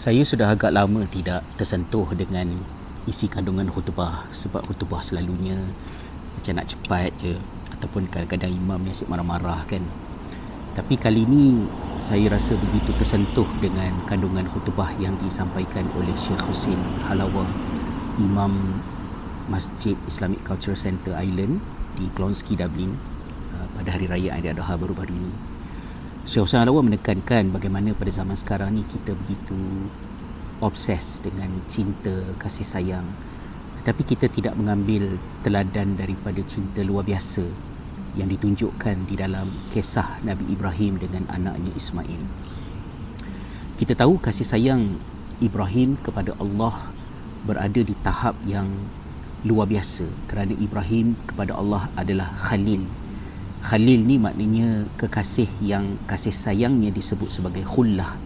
Saya sudah agak lama tidak tersentuh dengan isi kandungan khutbah sebab khutbah selalunya macam nak cepat je ataupun kadang-kadang imam yang asyik marah-marah kan. Tapi kali ini saya rasa begitu tersentuh dengan kandungan khutbah yang disampaikan oleh Syekh Hussein Halawa, Imam Masjid Islamic Cultural Center Island di Clonsky, Dublin uh, pada hari raya Aidil Adha baru-baru ini. Syekh Hussein Halawa menekankan bagaimana pada zaman sekarang ni kita begitu obses dengan cinta, kasih sayang tetapi kita tidak mengambil teladan daripada cinta luar biasa yang ditunjukkan di dalam kisah Nabi Ibrahim dengan anaknya Ismail. Kita tahu kasih sayang Ibrahim kepada Allah berada di tahap yang luar biasa kerana Ibrahim kepada Allah adalah Khalil. Khalil ni maknanya kekasih yang kasih sayangnya disebut sebagai khullah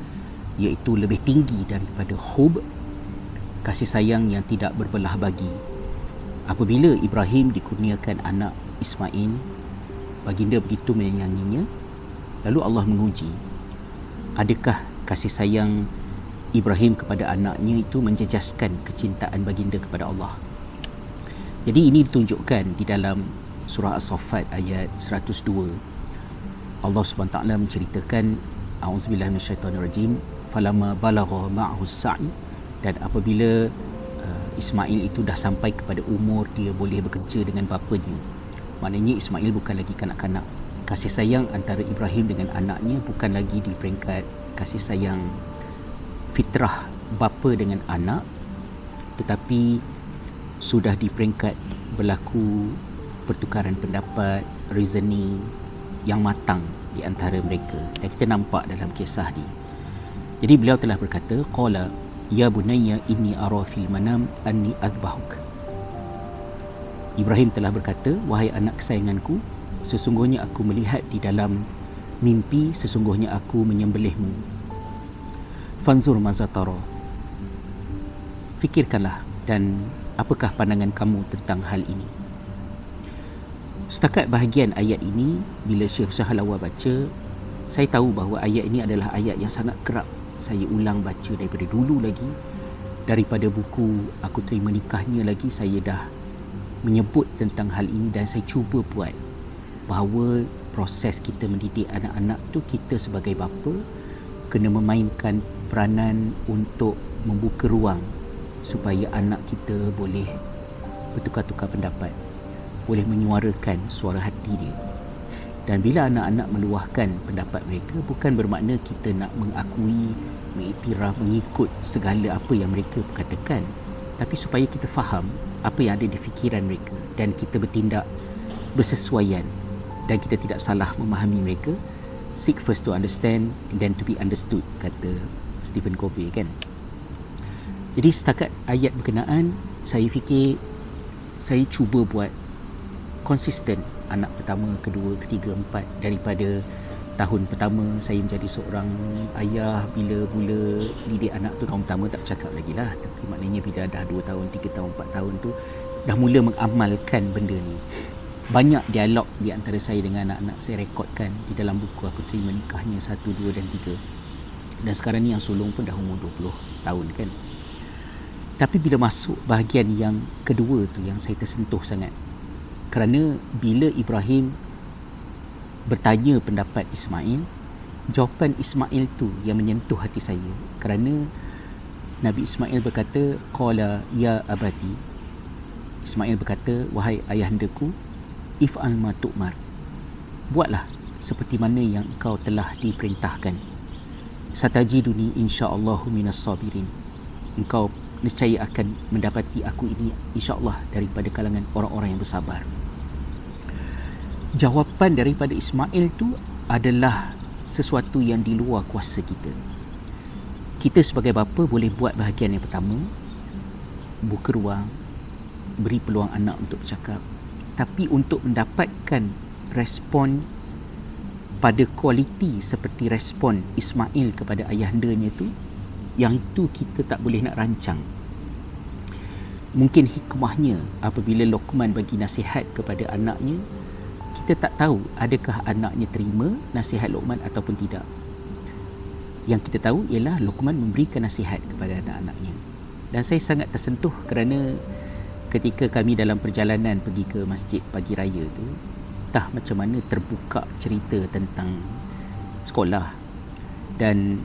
iaitu lebih tinggi daripada hub kasih sayang yang tidak berbelah bagi. Apabila Ibrahim dikurniakan anak Ismail, baginda begitu menyayanginya, lalu Allah menguji, adakah kasih sayang Ibrahim kepada anaknya itu menjejaskan kecintaan baginda kepada Allah. Jadi ini ditunjukkan di dalam surah As-Saffat ayat 102. Allah SWT menceritakan A'udzubillahi minasyaitonirrajim. Falamma balagha ma'hu sa'i dan apabila uh, Ismail itu dah sampai kepada umur dia boleh bekerja dengan bapanya maknanya Ismail bukan lagi kanak-kanak. Kasih sayang antara Ibrahim dengan anaknya bukan lagi di peringkat kasih sayang fitrah bapa dengan anak tetapi sudah di peringkat berlaku pertukaran pendapat reasoning yang matang di antara mereka dan kita nampak dalam kisah ni jadi beliau telah berkata qala Ya bunayya inni ara fil manam anni azbahuk. Ibrahim telah berkata, wahai anak kesayanganku, sesungguhnya aku melihat di dalam mimpi sesungguhnya aku menyembelihmu. Fanzur mazatara. Fikirkanlah dan apakah pandangan kamu tentang hal ini? Setakat bahagian ayat ini, bila Syekh Sahalawa baca, saya tahu bahawa ayat ini adalah ayat yang sangat kerap saya ulang baca daripada dulu lagi. Daripada buku aku terima nikahnya lagi saya dah menyebut tentang hal ini dan saya cuba buat bahawa proses kita mendidik anak-anak tu kita sebagai bapa kena memainkan peranan untuk membuka ruang supaya anak kita boleh bertukar-tukar pendapat boleh menyuarakan suara hati dia. Dan bila anak-anak meluahkan pendapat mereka bukan bermakna kita nak mengakui, mengiktiraf, mengikut segala apa yang mereka katakan tapi supaya kita faham apa yang ada di fikiran mereka dan kita bertindak bersesuaian dan kita tidak salah memahami mereka seek first to understand then to be understood kata Stephen Covey kan? Jadi setakat ayat berkenaan saya fikir saya cuba buat konsisten anak pertama, kedua, ketiga, empat daripada tahun pertama saya menjadi seorang ayah bila mula didik anak tu tahun pertama tak cakap lagi lah. Tapi maknanya bila dah 2 tahun, 3 tahun, 4 tahun tu dah mula mengamalkan benda ni. Banyak dialog di antara saya dengan anak-anak saya rekodkan di dalam buku aku terima nikahnya 1, 2 dan 3 dan sekarang ni yang sulung pun dah umur 20 tahun kan. Tapi bila masuk bahagian yang kedua tu yang saya tersentuh sangat kerana bila Ibrahim bertanya pendapat Ismail jawapan Ismail tu yang menyentuh hati saya. Kerana Nabi Ismail berkata qala ya abati. Ismail berkata wahai ayahandaku if al ma tu'mar. Buatlah seperti mana yang engkau telah diperintahkan. Satajiduni insyaallahu minas sabirin. Engkau nescaya akan mendapati aku ini insyaallah daripada kalangan orang-orang yang bersabar jawapan daripada Ismail tu adalah sesuatu yang di luar kuasa kita. Kita sebagai bapa boleh buat bahagian yang pertama, buka ruang, beri peluang anak untuk bercakap. Tapi untuk mendapatkan respon pada kualiti seperti respon Ismail kepada ayahandanya tu, yang itu kita tak boleh nak rancang. Mungkin hikmahnya apabila Lokman bagi nasihat kepada anaknya, kita tak tahu adakah anaknya terima nasihat Luqman ataupun tidak. yang kita tahu ialah Luqman memberikan nasihat kepada anak-anaknya. Dan saya sangat tersentuh kerana ketika kami dalam perjalanan pergi ke masjid pagi raya tu entah macam mana terbuka cerita tentang sekolah. Dan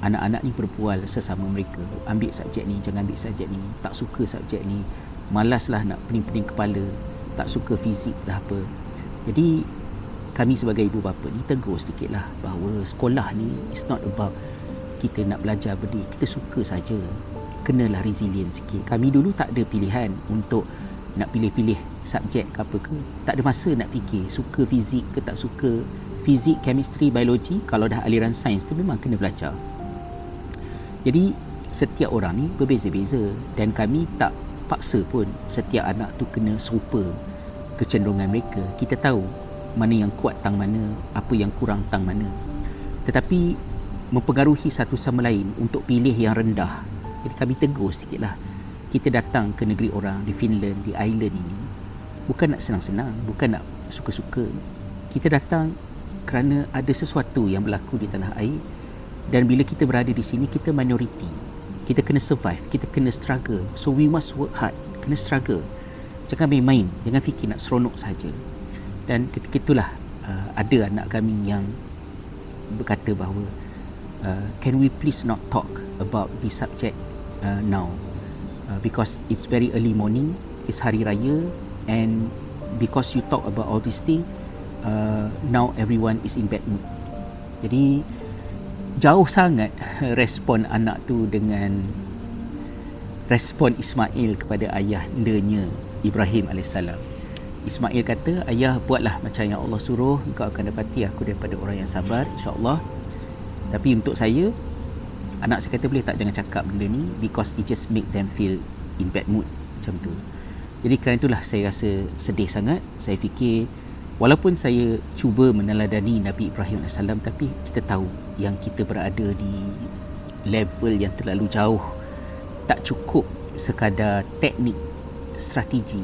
anak-anak ni berbual sesama mereka. Ambil subjek ni jangan ambil subjek ni. Tak suka subjek ni. Malaslah nak pening-pening kepala. Tak suka fizik lah apa jadi kami sebagai ibu bapa ni tegur sedikit lah bahawa sekolah ni is not about kita nak belajar benda. Kita suka saja kenalah resilient sikit. Kami dulu tak ada pilihan untuk nak pilih-pilih subjek ke apa ke. Tak ada masa nak fikir suka fizik ke tak suka fizik, chemistry, biologi kalau dah aliran sains tu memang kena belajar. Jadi setiap orang ni berbeza-beza dan kami tak paksa pun setiap anak tu kena serupa kecenderungan mereka. Kita tahu mana yang kuat tang mana, apa yang kurang tang mana. Tetapi mempengaruhi satu sama lain untuk pilih yang rendah. Jadi kami tegur sikitlah. Kita datang ke negeri orang di Finland, di Ireland ini bukan nak senang-senang, bukan nak suka-suka. Kita datang kerana ada sesuatu yang berlaku di tanah air dan bila kita berada di sini kita minoriti kita kena survive kita kena struggle so we must work hard kena struggle jangan main-main. Jangan fikir nak seronok saja. Dan ketika itulah uh, ada anak kami yang berkata bahawa uh, can we please not talk about this subject uh, now? Uh, because it's very early morning it's hari raya and because you talk about all these things uh, now everyone is in bad mood. Jadi jauh sangat respon anak tu dengan respon Ismail kepada ayah ayahnya Ibrahim AS. Ismail kata, ayah buatlah macam yang Allah suruh, engkau akan dapati aku daripada orang yang sabar, insyaAllah. Tapi untuk saya, anak saya kata boleh tak jangan cakap benda ni because it just make them feel in bad mood macam tu. Jadi kerana itulah saya rasa sedih sangat. Saya fikir walaupun saya cuba meneladani Nabi Ibrahim AS tapi kita tahu yang kita berada di level yang terlalu jauh tak cukup sekadar teknik strategi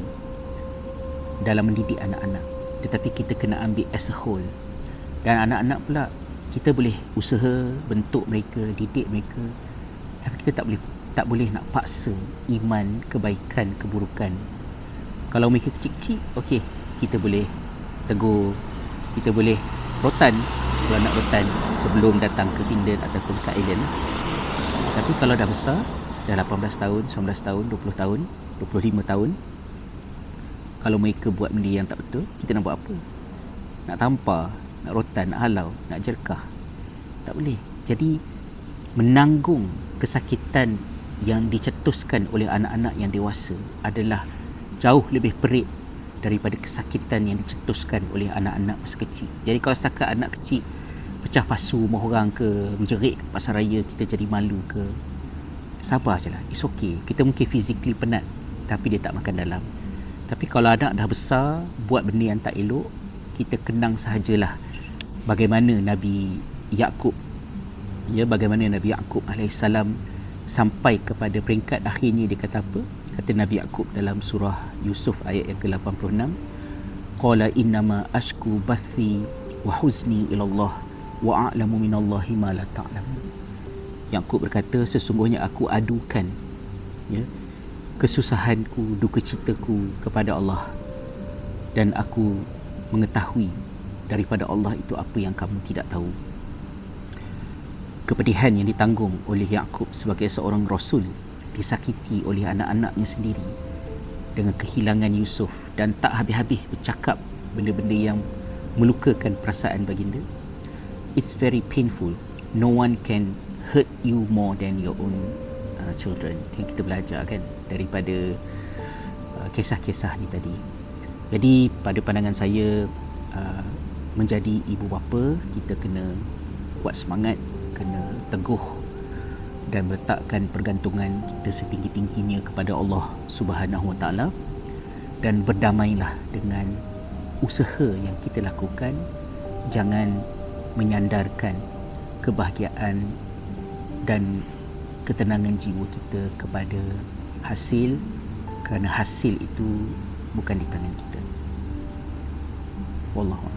dalam mendidik anak-anak. Tetapi kita kena ambil as a whole. Dan anak-anak pula kita boleh usaha bentuk mereka didik mereka. Tapi kita tak boleh tak boleh nak paksa iman kebaikan keburukan. Kalau mereka kecil-kecil okey kita boleh tegur kita boleh rotan. Kalau nak rotan sebelum datang ke Finland ataupun ke Island tapi kalau dah besar dah 18 tahun 19 tahun 20 tahun 25 tahun kalau mereka buat benda yang tak betul kita nak buat apa? Nak tampar nak rotan nak halau nak jerkah. Tak boleh. Jadi menanggung kesakitan yang dicetuskan oleh anak-anak yang dewasa adalah jauh lebih perit daripada kesakitan yang dicetuskan oleh anak-anak masa kecil. Jadi kalau setakat anak kecil pecah pasu rumah orang ke menjerit ke pasar raya kita jadi malu ke sabar je lah. It's okay. Kita mungkin physically penat tapi dia tak makan dalam tapi kalau anak dah besar buat benda yang tak elok kita kenang sahajalah bagaimana Nabi Yakub ya bagaimana Nabi Yakub alaihissalam sampai kepada peringkat akhirnya dia kata apa kata Nabi Yakub dalam surah Yusuf ayat yang ke-86 qala innama ashku bathi wa huzni ila Allah wa a'lamu minallahi ma la ta'lamu. Yakub berkata sesungguhnya aku adukan ya kesusahanku, duka citaku kepada Allah dan aku mengetahui daripada Allah itu apa yang kamu tidak tahu. Kepedihan yang ditanggung oleh Yakub sebagai seorang rasul disakiti oleh anak-anaknya sendiri dengan kehilangan Yusuf dan tak habis-habis bercakap benda-benda yang melukakan perasaan baginda it's very painful. No one can hurt you more than your own uh, children. Yang kita belajar kan daripada uh, kisah-kisah ni tadi. Jadi pada pandangan saya uh, menjadi ibu bapa kita kena kuat semangat, kena teguh dan meletakkan pergantungan kita setinggi-tingginya kepada Allah Subhanahu Wa Taala dan berdamailah dengan usaha yang kita lakukan jangan menyandarkan kebahagiaan dan ketenangan jiwa kita kepada hasil kerana hasil itu bukan di tangan kita. Wallahu